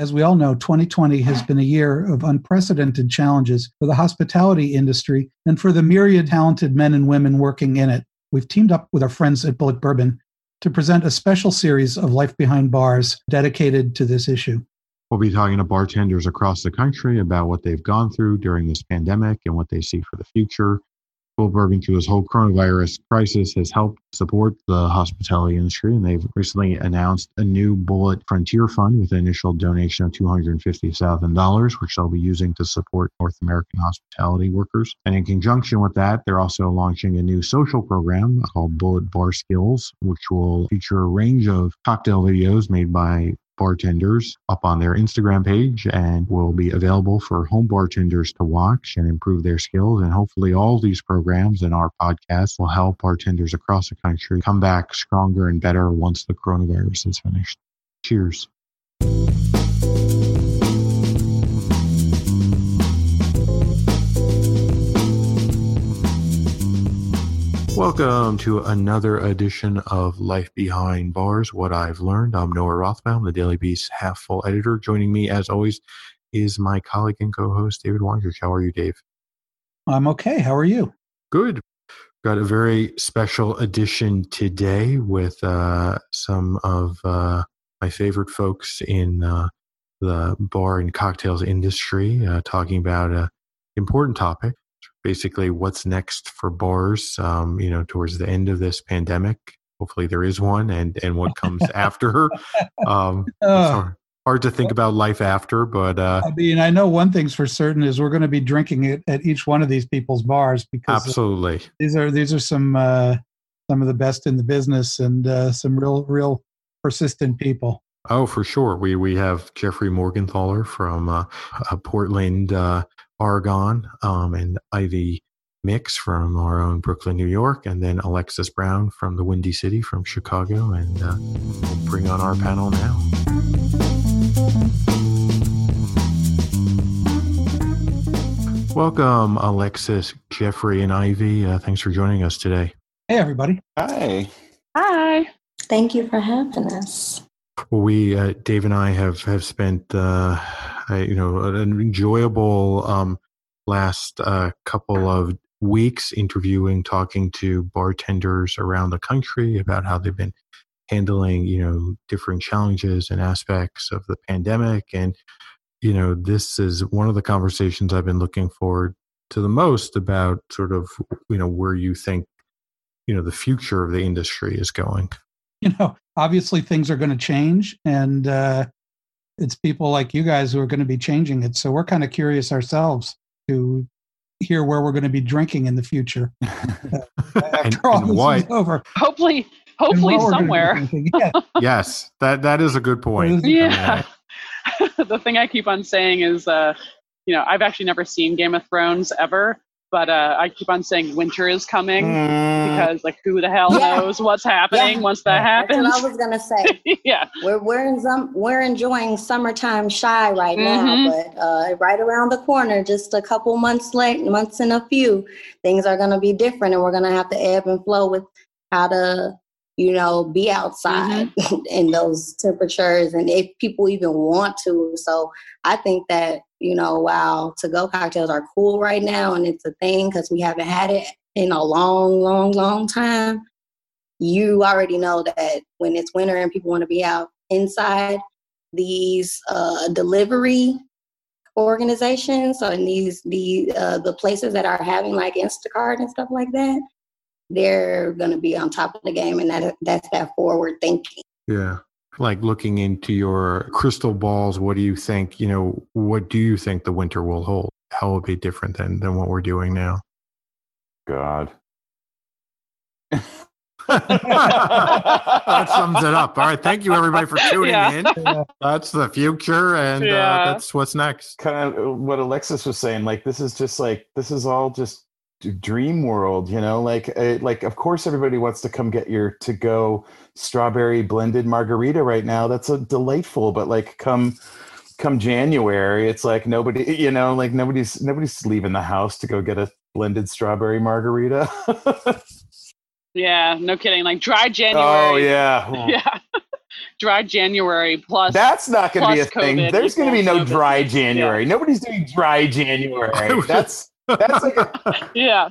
As we all know, 2020 has been a year of unprecedented challenges for the hospitality industry and for the myriad talented men and women working in it. We've teamed up with our friends at Bulleit Bourbon to present a special series of Life Behind Bars dedicated to this issue. We'll be talking to bartenders across the country about what they've gone through during this pandemic and what they see for the future. Bourbon, through this whole coronavirus crisis, has helped support the hospitality industry, and they've recently announced a new Bulleit Frontier Fund with an initial donation of $250,000, which they'll be using to support North American hospitality workers. And in conjunction with that, they're also launching a new social program called Bulleit Bar Skills, which will feature a range of cocktail videos made by bartenders up on their Instagram page and will be available for home bartenders to watch and improve their skills. And hopefully, all these programs and our podcast will help bartenders across the country come back stronger and better once the coronavirus is finished. Cheers. Welcome to another edition of Life Behind Bars, What I've Learned. I'm Noah Rothbaum, the Daily Beast half full editor. Joining me, as always, is my colleague and co host, David Wondrich. How are you, Dave? I'm okay. How are you? Good. Got a very special edition today with uh, some of uh, my favorite folks in uh, the bar and cocktails industry uh, talking about an important topic basically what's next for bars um, you know towards the end of this pandemic. Hopefully there is one and and what comes after. Um, hard, hard, to think about life after but uh, i mean i know one thing's for certain is we're going to be drinking it at each one of these people's bars because absolutely. these are these are some uh, some of the best in the business and uh, some real real persistent people. Oh, for sure. We we have Jeffrey Morgenthaler from uh, uh, Portland, uh, Oregon, um, and Ivy Mix from our own Brooklyn, New York, and then Alexis Brown from the Windy City from Chicago. And uh, we'll bring on our panel now. Welcome, Alexis, Jeffrey, and Ivy. Uh, thanks for joining us today. Hey, everybody. Hi. Hi. Thank you for having us. We, uh, Dave and I, have have spent uh, you know an enjoyable um, last uh, couple of weeks interviewing, talking to bartenders around the country about how they've been handling you know different challenges and aspects of the pandemic, and you know this is one of the conversations I've been looking forward to the most about sort of you know where you think you know the future of the industry is going. You know obviously things are going to change and uh, it's people like you guys who are going to be changing it. So we're kind of curious ourselves to hear where we're going to be drinking in the future. After and, all and this what? is over. Hopefully hopefully somewhere. yeah. yes that that is a good point. Yeah. the thing i keep on saying is uh you know i've actually never seen game of thrones ever but uh, I keep on saying winter is coming mm. because like who the hell yeah. knows what's happening yeah. once that happens. That's what I was gonna say. yeah, we're we're in some, we're enjoying summertime shy right mm-hmm. now, but uh, right around the corner, just a couple months late, months and a few, things are gonna be different, and we're gonna have to ebb and flow with how to you know be outside mm-hmm. in those temperatures and if people even want to. So I think that you know, while to go cocktails are cool right now and it's a thing because we haven't had it in a long, long, long time, you already know that when it's winter and people want to be out inside, these uh, delivery organizations and these the uh, the places that are having like Instacart and stuff like that, they're going to be on top of the game, and that that's that forward thinking. Yeah. Like looking into your crystal balls what do you think you know what do you think the winter will hold? How will it be different than than what we're doing now? God. That sums it up. All right. Thank you everybody for tuning yeah. in. That's the future and uh, yeah. uh, that's what's next. Kind of what alexis was saying like this is just like this is all just dream world you know like uh, like of course everybody wants to come get your to go strawberry blended margarita right now that's a delightful but like come come january it's like nobody you know like nobody's nobody's leaving the house to go get a blended strawberry margarita yeah no kidding like dry january oh yeah yeah dry January plus. That's not going to be a plus thing. There's going to be no no dry. January. Nobody's doing dry January. That's that's like a, yeah.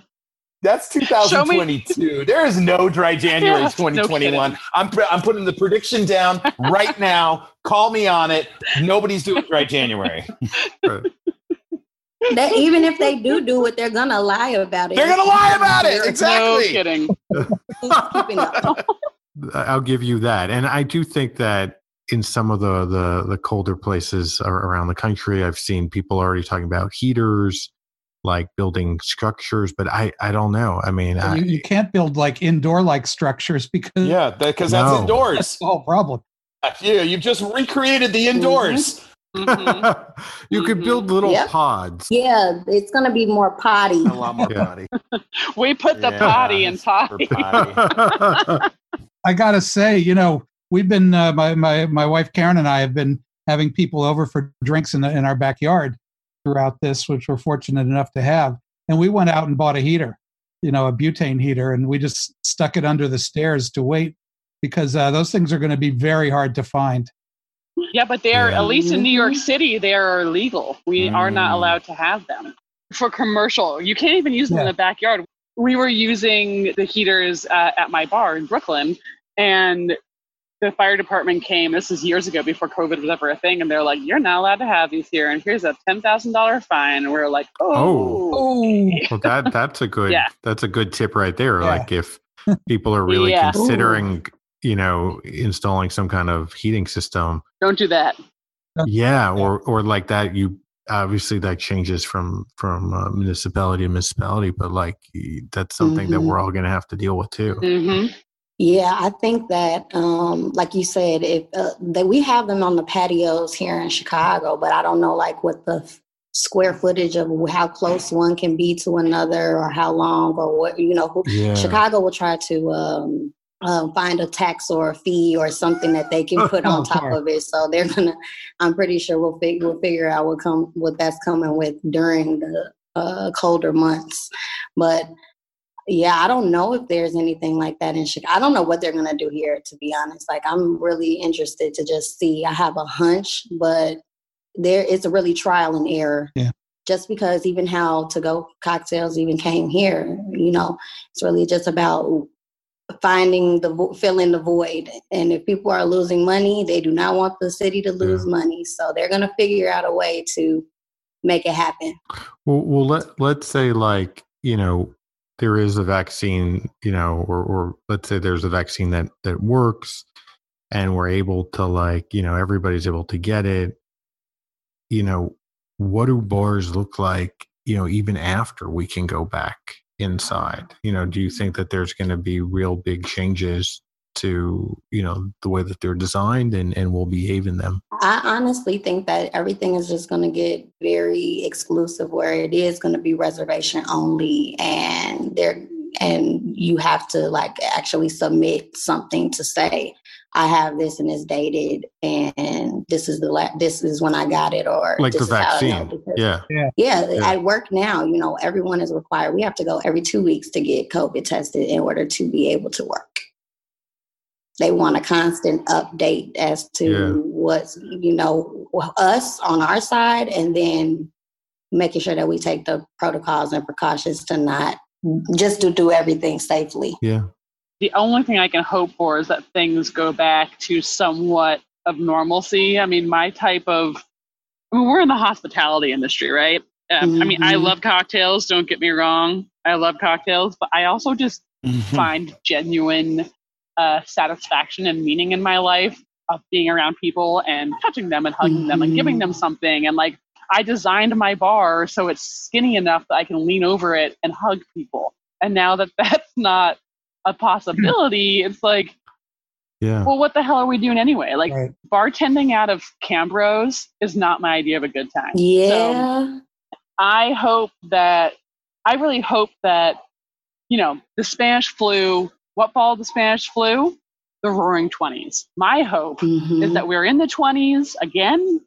that's 2022. There is no dry January Yeah, no 2021. I'm pre- I'm putting the prediction down right now. Call me on it. Nobody's doing dry January. That even if they do do it, they're gonna lie about it. They're gonna lie about it. No Exactly. kidding. Who's keeping up? I'll give you that, and I do think that in some of the the, the colder places around the country, I've seen people already talking about heaters, like building structures. But I I don't know. I mean, I, you, you can't build like indoor like structures because Yeah, because that's No. indoors. that's the whole problem. Yeah, you've just recreated the indoors. Mhm. you could build little Yep. pods. Yeah, it's gonna be more potty. A lot more Yeah. body. We put the Yeah, potty in it's potty. potty. I gotta say, you know, we've been uh, my my my wife Karen and I have been having people over for drinks in the, in our backyard throughout this, which we're fortunate enough to have. And we went out and bought a heater, you know, a butane heater, and we just stuck it under the stairs to wait because uh, those things are going to be very hard to find. Yeah, but they're Yeah. at least in New York. City, they are illegal. We are not Mm. allowed to have them for commercial. You can't even use them in the backyard. We were using the heaters uh, at my bar in Brooklyn, and the fire department came. This is years ago, before COVID was ever a thing, and they're like, "You're not allowed to have these here, and here's a ten thousand dollar fine." And we are like, "Oh, Oh, Well, that that's a good Yeah. that's a good tip right there. Yeah. Like if people are really Yeah. considering, you know, installing some kind of heating system, don't do that." yeah, or or like that, you obviously that changes from from uh, municipality to municipality, but like that's something that Mhm. we're all going to have to deal with too. hmm Yeah, I think that, um, like you said, if uh, that we have them on the patios here in Chicago, but I don't know like what the f- square footage of how close one can be to another, or how long, or what you know. Who, Yeah, Chicago will try to um, uh, find a tax or a fee or something that they can put on Oh, top of it. So they're gonna. I'm pretty sure we'll figure we'll figure out what come what that's coming with during the uh, colder months, but. Yeah, I don't know if there's anything like that in Chicago. I don't know what they're gonna do here, to be honest. Like, I'm really interested to just see. I have a hunch, but there it's a really trial and error. Yeah. Just because even how to go cocktails even came here, you know, it's really just about finding the vo- filling the void. And if people are losing money, they do not want the city to lose money, so they're gonna figure out a way to make it happen. Well, well, let let's say like you know there is a vaccine, you know, or or let's say there's a vaccine that that works, and we're able to like you know everybody's able to get it. You know, what do bars look like? You know, even after we can go back inside. You know, do you think that there's going to be real big changes to you know the way that they're designed and and will behave in them? I honestly think that everything is just going to get very exclusive, where it is going to be reservation only, and there and you have to like actually submit something to say, I have this and it's dated, and this is the la- this is when I got it, or Like this the is how vaccine, because- yeah. yeah, Yeah. at work now, you know, everyone is required. We have to go every two weeks to get COVID tested in order to be able to work. They want a constant update as to Yeah. what's, you know, us on our side, and then making sure that we take the protocols and precautions to not just to do everything safely. Yeah. the only thing I can hope for is that things go back to somewhat of normalcy. I mean, my type of, I mean, we're in the hospitality industry, right? Um, I mean, I Mhm. love cocktails, don't get me wrong. I love cocktails, but I also just Mm-hmm. find genuine uh, satisfaction and meaning in my life of being around people and touching them and hugging them and giving them something. And like, I designed my bar so it's skinny enough that I can lean over it and hug people. And now that that's not a possibility, it's like, Yeah. well, what the hell are we doing anyway? Like, Right. bartending out of Cambros is not my idea of a good time. Yeah. I hope that I really hope that you know the Spanish flu. What followed the Spanish flu? The Roaring Twenties. My hope Mhm. is that we're in the twenties again.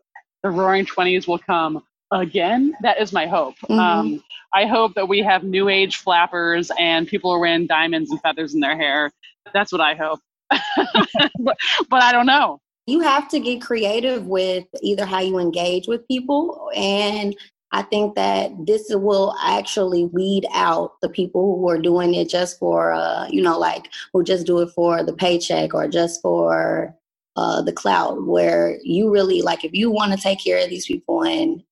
The Roaring Twenties will come again. That is my hope. Mhm. Um, I hope that we have new age flappers and people are wearing diamonds and feathers in their hair. That's what I hope. but, but I don't know. you have to get creative with either how you engage with people and I think that this will actually weed out the people who are doing it just for, uh, you know, like who just do it for the paycheck or just for uh, the cloud. Where you really like, if you want to take care of these people and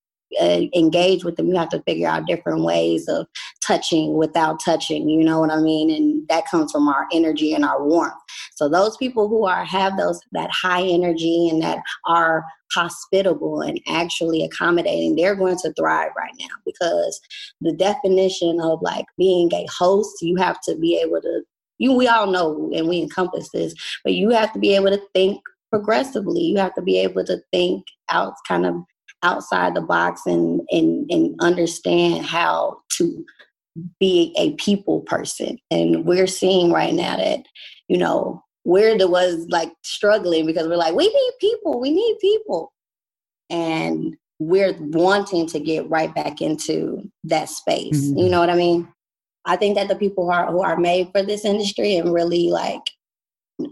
uh, engage with them, you have to figure out different ways of touching without touching. You know what I mean? And that comes from our energy and our warmth. So those people who are have those that high energy and that are hospitable and actually accommodating, they're going to thrive right now because the definition of like being a host, you have to be able to. You, we all know and we encompass this, but you have to be able to think progressively. You have to be able to think out kind of outside the box and and and understand how to be a people person. And we're seeing right now that, you know, we're the ones like struggling because we're like, we need people, we need people. And we're wanting to get right back into that space. Mm-hmm. You know what I mean? I think that the people who are who are made for this industry and really like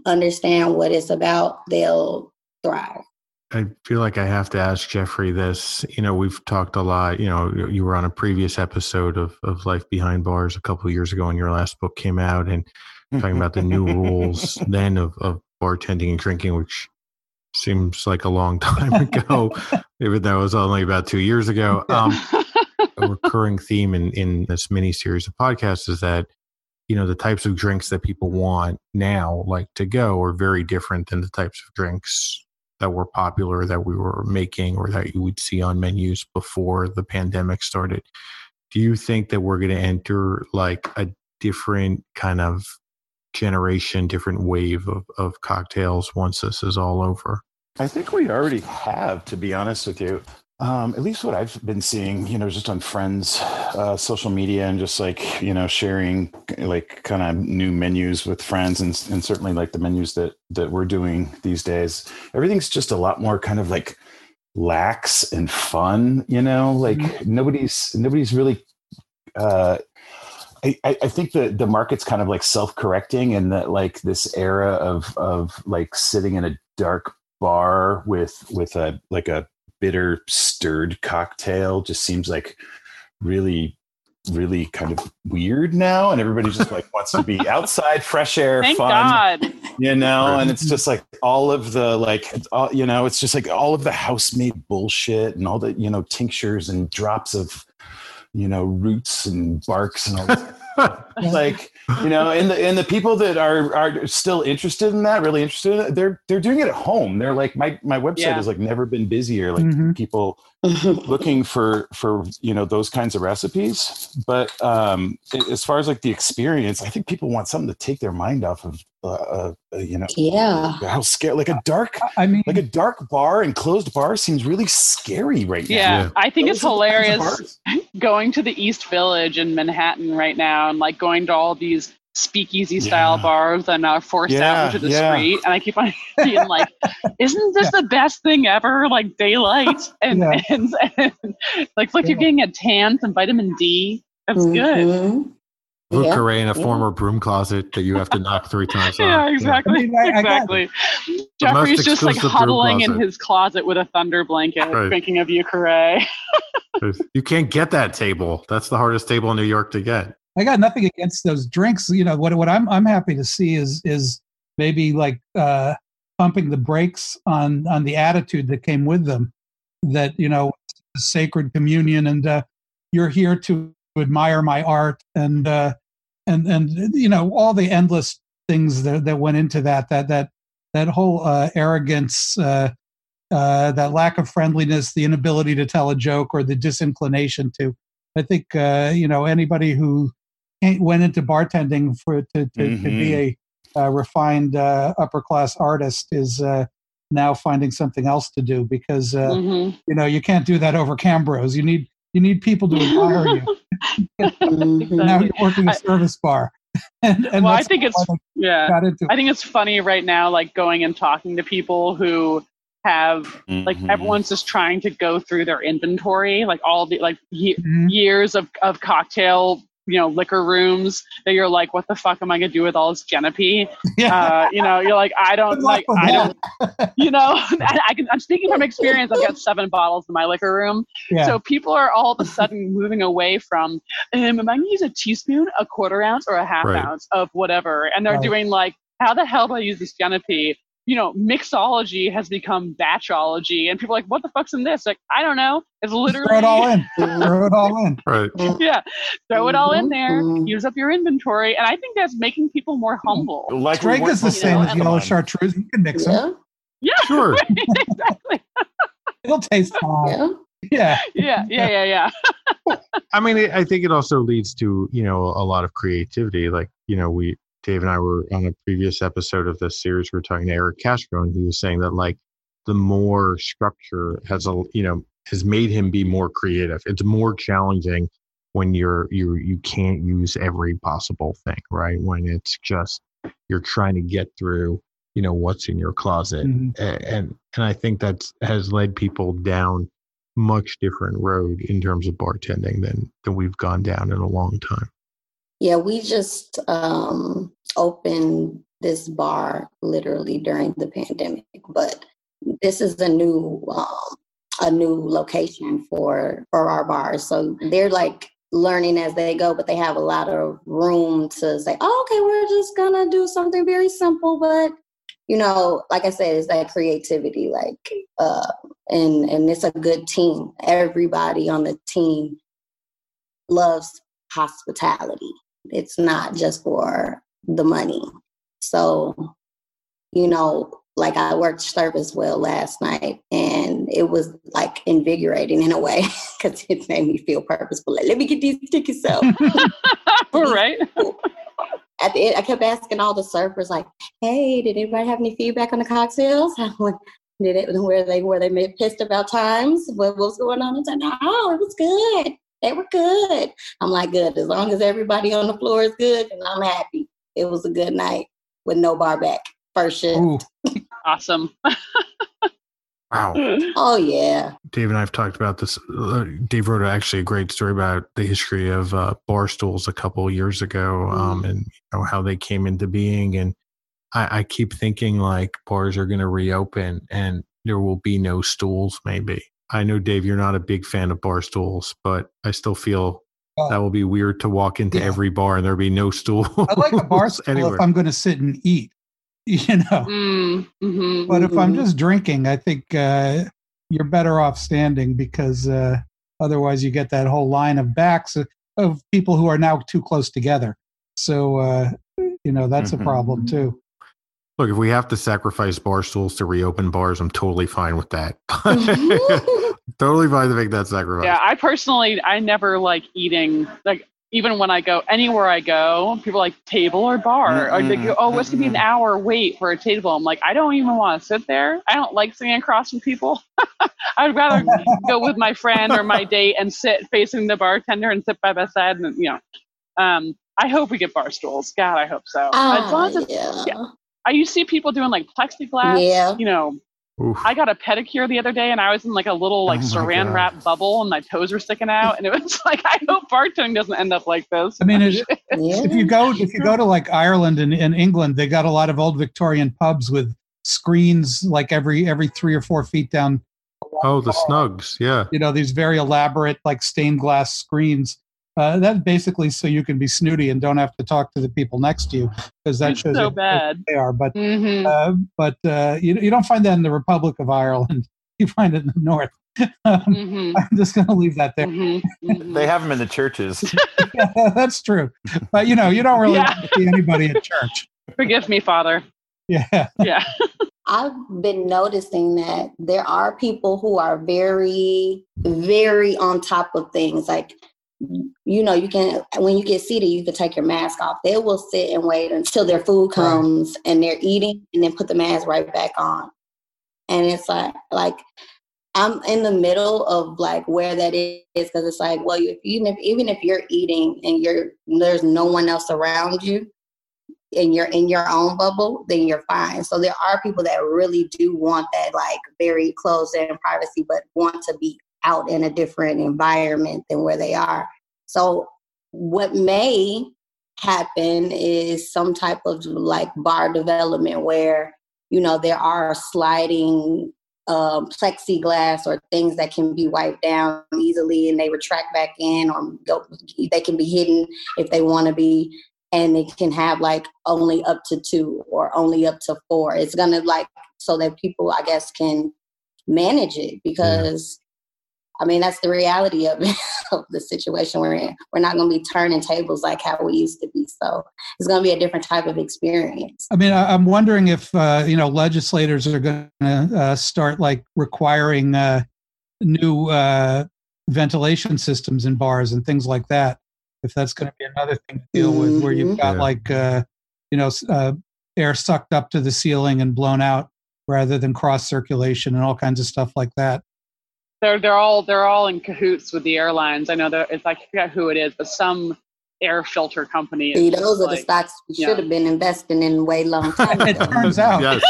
understand what it's about, they'll thrive. I feel like I have to ask Jeffrey this. You know, we've talked a lot. You know, you were on a previous episode of, of Life Behind Bars a couple years ago, and your last book came out, and talking about the new rules then of, of bartending and drinking, which seems like a long time ago, even though it was only about two years ago. Um, a recurring theme in, in this mini series of podcasts is that you know the types of drinks that people want now like to go are very different than the types of drinks that were popular that we were making or that you would see on menus before the pandemic started. Do you think that we're going to enter like a different kind of generation, different wave of, of cocktails once this is all over? I think we already have, to be honest with you. Um, at least what I've been seeing, you know, just on friends, uh, social media, and just like you know, sharing like kind of new menus with friends, and and certainly like the menus that that we're doing these days. Everything's just a lot more kind of like lax and fun. You know, like mm-hmm. nobody's nobody's really. Uh, I, I think the the market's kind of like self correcting, and that like this era of of like sitting in a dark bar with with a like a bitter stirred cocktail just seems like really really kind of weird now. And everybody just like wants to be outside fresh air Thank fun God. you know? And it's just like all of the like all, you know it's just like all of the house made bullshit and all the you know tinctures and drops of you know roots and barks and all that like you know and the and the people that are are still interested in that really interested in it they're they're doing it at home. They're like my my website yeah. has like never been busier like mm-hmm. people looking for for you know those kinds of recipes. But um as far as like the experience i think people want something to take their mind off of uh, uh, uh you know yeah. how scary like a dark i mean like a dark bar and closed bar seems really scary right yeah, now. Yeah i think those it's hilarious going to the east village in manhattan right now and like going to all these speakeasy style yeah. bars and are forced yeah, out into the yeah. street. And I keep on being like, isn't this the best thing ever? Like daylight and, and, and, like, like you're getting a tan, some vitamin D. That's mm-hmm. good. Luke yeah. Carray in a former broom closet that you have to knock three times yeah, exactly. I mean, exactly. Jeffrey's just like huddling in his closet with a thunder blanket, right. thinking of you, Carray. you can't get that table. That's the hardest table in New York to get. I got nothing against those drinks. You know what? What I'm I'm happy to see is is maybe like uh, pumping the brakes on on the attitude that came with them. That you know, sacred communion, and uh, you're here to admire my art, and uh, and and you know all the endless things that that went into that. That that that whole uh, arrogance. Uh, uh, that lack of friendliness, the inability to tell a joke, or the disinclination to. I think uh, you know anybody who went into bartending for to, to, mm-hmm. to be mm-hmm. a, a refined uh, upper class artist is uh, now finding something else to do because uh, mm-hmm. you know you can't do that over Cambros. You need you need people to admire you. mm-hmm. Now you're working a service bar. and, and well, I think it's yeah. I think it's funny right now, like going and talking to people who have mm-hmm. like everyone's just trying to go through their inventory, like all the like ye- mm-hmm. years of of cocktail you know liquor rooms that you're like, what the fuck am I gonna do with all this Genepi? Yeah. Uh, you know, you're like, I don't like, I that. don't, you know, I, I can. I'm speaking from experience. I've got seven bottles in my liquor room, yeah. so people are all of a sudden moving away from, um, am I going to use a teaspoon, a quarter ounce, or a half Right. ounce of whatever? And they're Right. doing like, how the hell do I use this Genepi? You know, mixology has become batchology, and people are like, what the fuck's in this? Like, I don't know. It's literally Throw it all in. Throw it all in. Right. yeah, throw it all in there. Mhm. Use up your inventory, and I think that's making people more humble. Like we Drake is the same know. as yellow chartreuse. You can mix them. Yeah, Yeah, Sure. exactly. It'll taste fine. yeah. Yeah. Yeah, yeah, yeah, yeah. I mean, I I think it also leads to you know a lot of creativity. Like you know, we Dave and I were on a previous episode of this series. We were talking to Eric Castro, and he was saying that like the more structure has a you know has made him be more creative. It's more challenging when you're you you can't use every possible thing, right? When it's just you're trying to get through you know what's in your closet, Mhm. A- and and I think that's has led people down much different road in terms of bartending than than we've gone down in a long time. Yeah, we just um, opened this bar literally during the pandemic, but this is a new um, a new location for for our bars. So they're like learning as they go, but they have a lot of room to say, oh, "Okay, we're just gonna do something very simple," but you know, like I said, it's that creativity, like, uh, and and it's a good team. Everybody on the team loves hospitality. It's not just for the money. So, you know, like I worked service well last night and it was like invigorating in a way because it made me feel purposeful. Like, let me get these tickets out. right. At the end, I kept asking all the surfers, like, hey, did anybody have any feedback on the cocktails? Did it, where they, were they made pissed about times? What, what was going on? I said, no, it was good. They were good. I'm like, good. As long as everybody on the floor is good, and I'm happy. It was a good night with no bar back. First shift. Ooh. Awesome. Wow. Oh yeah. Dave and I have talked about this. Uh, Dave wrote actually a great story about the history of uh, bar stools a couple of years ago, um, and you know how they came into being. And I, I keep thinking like bars are going to reopen, and there will be no stools. Maybe I know Dave, you're not a big fan of bar stools, but I still feel Oh. that will be weird to walk into Yeah. every bar and there'll be no stool. I like a bar stool anywhere. if I'm going to sit and eat, you know. Mm, hmm But if I'm Mhm. just drinking, I think uh, you're better off standing because uh, otherwise you get that whole line of backs of, of people who are now too close together. So, uh, you know, that's Mhm. a problem too. Look, if we have to sacrifice bar stools to reopen bars, I'm totally fine with that. totally fine to make that sacrifice. Yeah, I personally, I never like eating like even when I go anywhere I go, people are like table or bar, or they go, oh, it's gonna be an hour wait for a table. I'm like, I don't even want to sit there. I don't like sitting across from people. I'd rather go with my friend or my date and sit facing the bartender and sit by my side, and you know. Um, I hope we get bar stools. God, I hope so. as long as it's, yeah. yeah. I you see people doing like plexiglass. Yeah. You know, Oof. I got a pedicure the other day and I was in like a little like Oh saran God. wrap bubble and my toes were sticking out and it was like I hope bartending doesn't end up like this. I mean, it, Yeah. if you go if you go to like Ireland and, and England, they got a lot of old Victorian pubs with screens like every every three or four feet down. Oh, the snugs. Yeah. You know, these very elaborate like stained glass screens. Uh, that's basically so you can be snooty and don't have to talk to the people next to you because that It's shows so you how bad. they are. But hmm uh, but uh, you you don't find that in the Republic of Ireland. You find it in the north. Um, hmm I'm just going to leave that there. hmm They have them in the churches. That's true. But you know, you don't really Yeah. see anybody at church. Forgive me, Father. Yeah. Yeah. I've been noticing that there are people who are very, very on top of things. Like, you know, you can, when you get seated, you can take your mask off. They will sit and wait until their food comes and they're eating and then put the mask right back on. And it's like, like, I'm in the middle of like where that is because it's like, well, you, even if even if you're eating and you're there's no one else around you, and you're in your own bubble, then you're fine. So there are people that really do want that like very close and privacy, but want to be out in a different environment than where they are. So what may happen is some type of like bar development where you know there are sliding um, plexiglass or things that can be wiped down easily and they retract back in or go, they can be hidden if they want to be. And it can have like only up to two or only up to four. It's gonna like so that people i guess can manage it because I mean, that's the reality of, of the situation we're in. We're not going to be turning tables like how we used to be. So it's going to be a different type of experience. I mean, I'm wondering if, uh, you know, legislators are going to uh, start like requiring uh, new uh, ventilation systems in bars and things like that. If that's going to be another thing to deal mm-hmm. with, where you've mm-hmm. got yeah. like, uh, you know, uh, air sucked up to the ceiling and blown out rather than cross circulation and all kinds of stuff like that they're they're all they're all in cahoots with the airlines. I know that it's like I forget who it is, but some air filter company. See, those are like, the stocks we should have been investing in way long time ago. it turns out. Yes.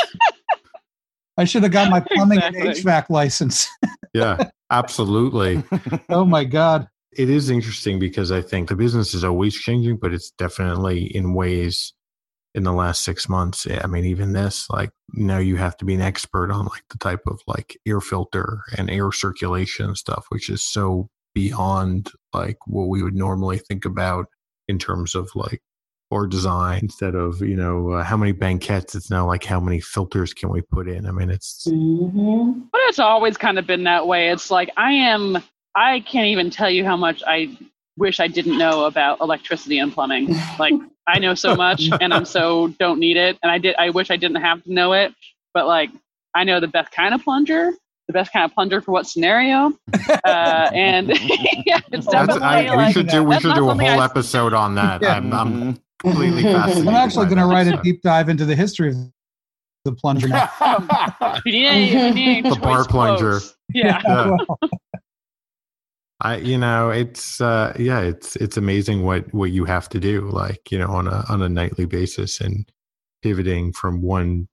I should have got my plumbing exactly. and HVAC license. yeah, absolutely. oh my God. It is interesting because I think the business is always changing, but it's definitely in ways in the last six months. I mean, even this, like now you have to be an expert on like the type of like air filter and air circulation stuff, which is so beyond like what we would normally think about in terms of like or design instead of you know uh, how many banquettes it's now like how many filters can we put in. I mean it's mm-hmm. but it's always kind of been that way. It's like i am i can't even tell you how much i wish i didn't know about electricity and plumbing. Like I know so much and I'm so don't need it. And I did I wish I didn't have to know it, but like I know the best kind of plunger, the best kind of plunger for what scenario. Uh, and yeah, it's definitely I, like, we should do we should do a whole I, episode on that. Yeah. I'm, I'm completely fascinated. I'm actually going to write a deep dive into the history of the plunger now. the bar plunger. Yeah. yeah. I, you know, it's uh, yeah, it's it's amazing what what you have to do, like you know, on a on a nightly basis and pivoting from one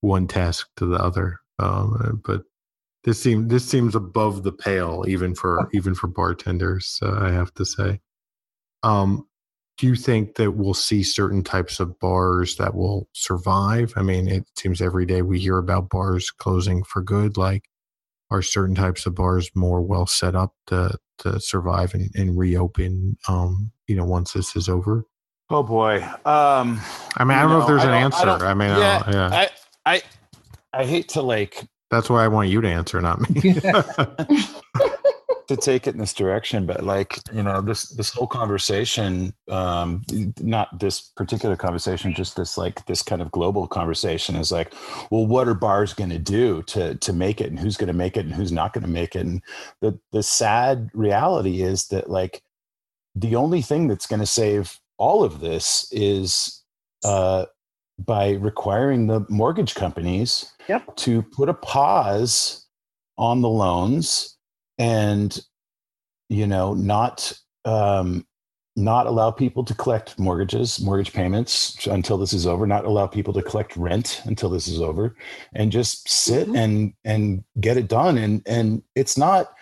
one task to the other. Um, but this seems this seems above the pale, even for even for bartenders. Uh, I have to say. Um, do you think that we'll see certain types of bars that will survive? I mean, it seems every day we hear about bars closing for good. Like, are certain types of bars more well set up to to survive and, and reopen um you know once this is over? Oh boy. Um i mean i don't know, know if there's an answer. I, I mean yeah, I, yeah. I i i hate to like that's why i want you to answer not me to take it in this direction, but like you know, this this whole conversation, um, not this particular conversation, just this like this kind of global conversation is like, well, what are bars going to do to to make it, and who's going to make it, and who's not going to make it, and the the sad reality is that like the only thing that's going to save all of this is uh, by requiring the mortgage companies yep. to put a pause on the loans and you know not um, not allow people to collect mortgages mortgage payments until this is over not allow people to collect rent until this is over and just sit mm-hmm. and and get it done and and it's not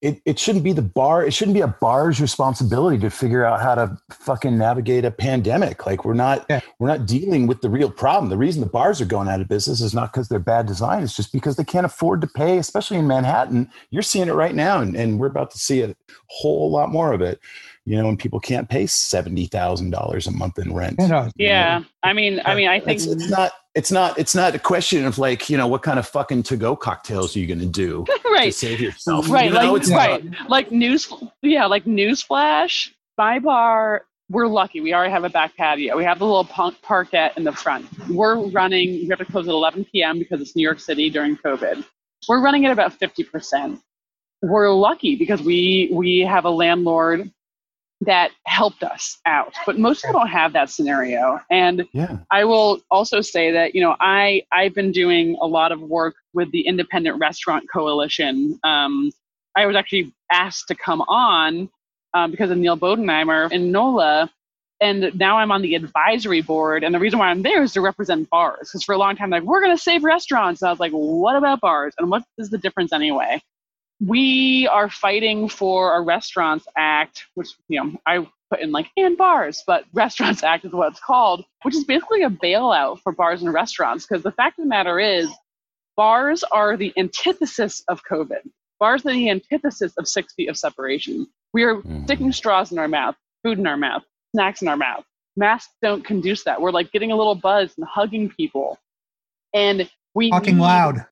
it, it shouldn't be the bar it shouldn't be a bar's responsibility to figure out how to fucking navigate a pandemic like we're not yeah. we're not dealing with the real problem the reason the bars are going out of business is not because they're bad design it's just because they can't afford to pay especially in manhattan you're seeing it right now and, and we're about to see a whole lot more of it you know, and people can't pay seventy thousand dollars a month in rent. Yeah, I mean, I mean, I think it's, it's, not, it's not, it's not a question of like, you know, what kind of fucking to go cocktails are you going to do right. to save yourself? Right, you know, like, right, like news, yeah, like newsflash. My bar, we're lucky. We already have a back patio. We have the little punk parquet in the front. We're running. We have to close at 11 p.m. because it's New York City during COVID. We're running at about 50 percent. We're lucky because we we have a landlord that helped us out but most people don't have that scenario. And yeah. i will also say that you know i i've been doing a lot of work with the independent restaurant coalition. Um, i was actually asked to come on um, because of Neal Bodenheimer in nola and now i'm on the advisory board and the reason why i'm there is to represent bars because for a long time like we're going to save restaurants. And i was like what about bars? And what is the difference anyway we are fighting for a restaurants act which you know i put in like and bars, but Restaurants Act is what it's called, which is basically a bailout for bars and restaurants. Because the fact of the matter is, bars are the antithesis of COVID. Bars are the antithesis of six feet of separation. We are mm-hmm. sticking straws in our mouth, food in our mouth, snacks in our mouth. Masks don't conduce that. We're like getting a little buzz and hugging people. And we talking loud.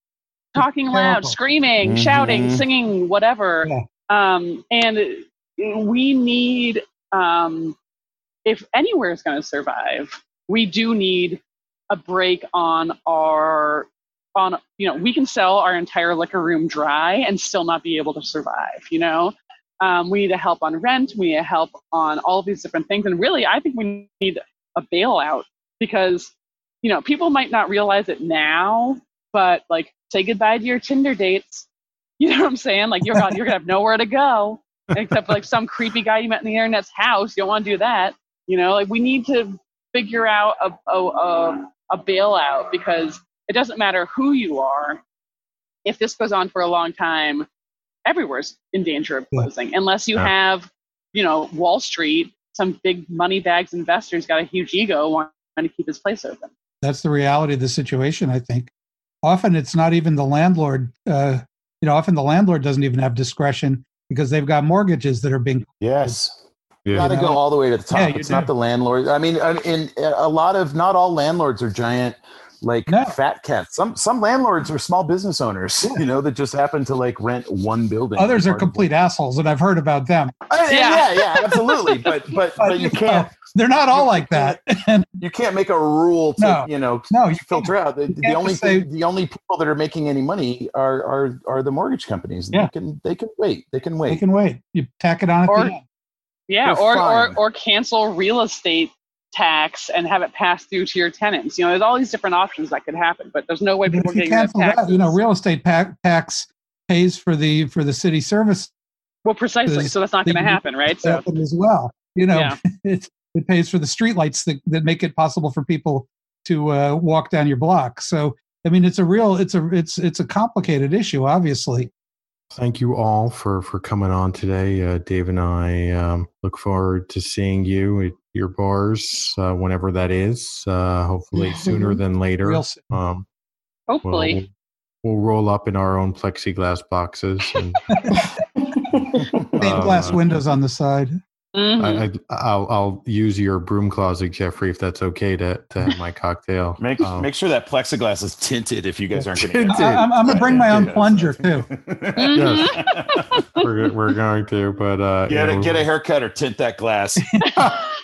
Talking loud, screaming, mm-hmm. shouting, singing, whatever. Yeah. Um, and we need um, if anywhere is going to survive, we do need a break on our on you know we can sell our entire liquor room dry and still not be able to survive you know um, we need to help on rent we need to help on all these different things and really i think we need a bailout because you know people might not realize it now but like say goodbye to your tinder dates you know what i'm saying like you're gonna, you're gonna have nowhere to go except for like some creepy guy you met in the internet's house. You don't want to do that. You know, like we need to figure out a, a, a, a bailout because it doesn't matter who you are. If this goes on for a long time, everywhere's in danger of hmm. closing unless you have, you know, Wall Street, some big money bags investors got a huge ego wanting to keep his place open. That's the reality of the situation, I think. Often it's not even the landlord, uh, you know, often the landlord doesn't even have discretion because they've got mortgages that are being yes yeah. You got to go all the way to the top. Yeah, it's do. not the landlord. I mean, in a lot of not all landlords are giant like no. fat cats. Some some landlords are small business owners, yeah. you know, that just happen to like rent one building. Others are complete assholes, and I've heard about them. Uh, yeah. yeah, yeah, absolutely. But but but you can't. They're not all like that. you can't make a rule to no, you know no, you filter out. The, the only say, thing, the only people that are making any money are are are the mortgage companies. Yeah. They can they can wait. They can wait. They can wait. You tack it on at or, the end. Yeah, or, or or cancel real estate tax and have it passed through to your tenants. You know, there's all these different options that could happen, but there's no way people can cancel that. You know, real estate tax pays for the for the city service. Well, precisely. So that's not going to happen, right? So as well, you know, yeah. it it pays for the streetlights that that make it possible for people to uh, walk down your block. So I mean, it's a real, it's a it's it's a complicated issue, obviously. Thank you all for for coming on today. Uh, Dave and I um, look forward to seeing you at your bars uh, whenever that is. Uh, hopefully sooner than later. Um, hopefully, we'll, we'll, roll up in our own plexiglass boxes and stained glass uh, windows on the side. Mm-hmm. I, will I'll use your broom closet, Jeffrey, if that's okay to, to have my cocktail. make um, make sure that plexiglass is tinted if you guys aren't going to. I'm, I'm going to bring my own plunger too. yes, we're, we're going to, but uh, get a, get a haircut or tint that glass.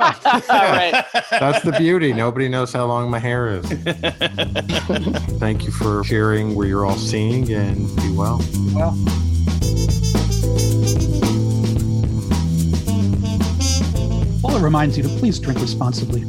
right. That's the beauty. Nobody knows how long my hair is. Thank you for sharing where you're all seeing, and be well. Well. Bulleit reminds you to please drink responsibly.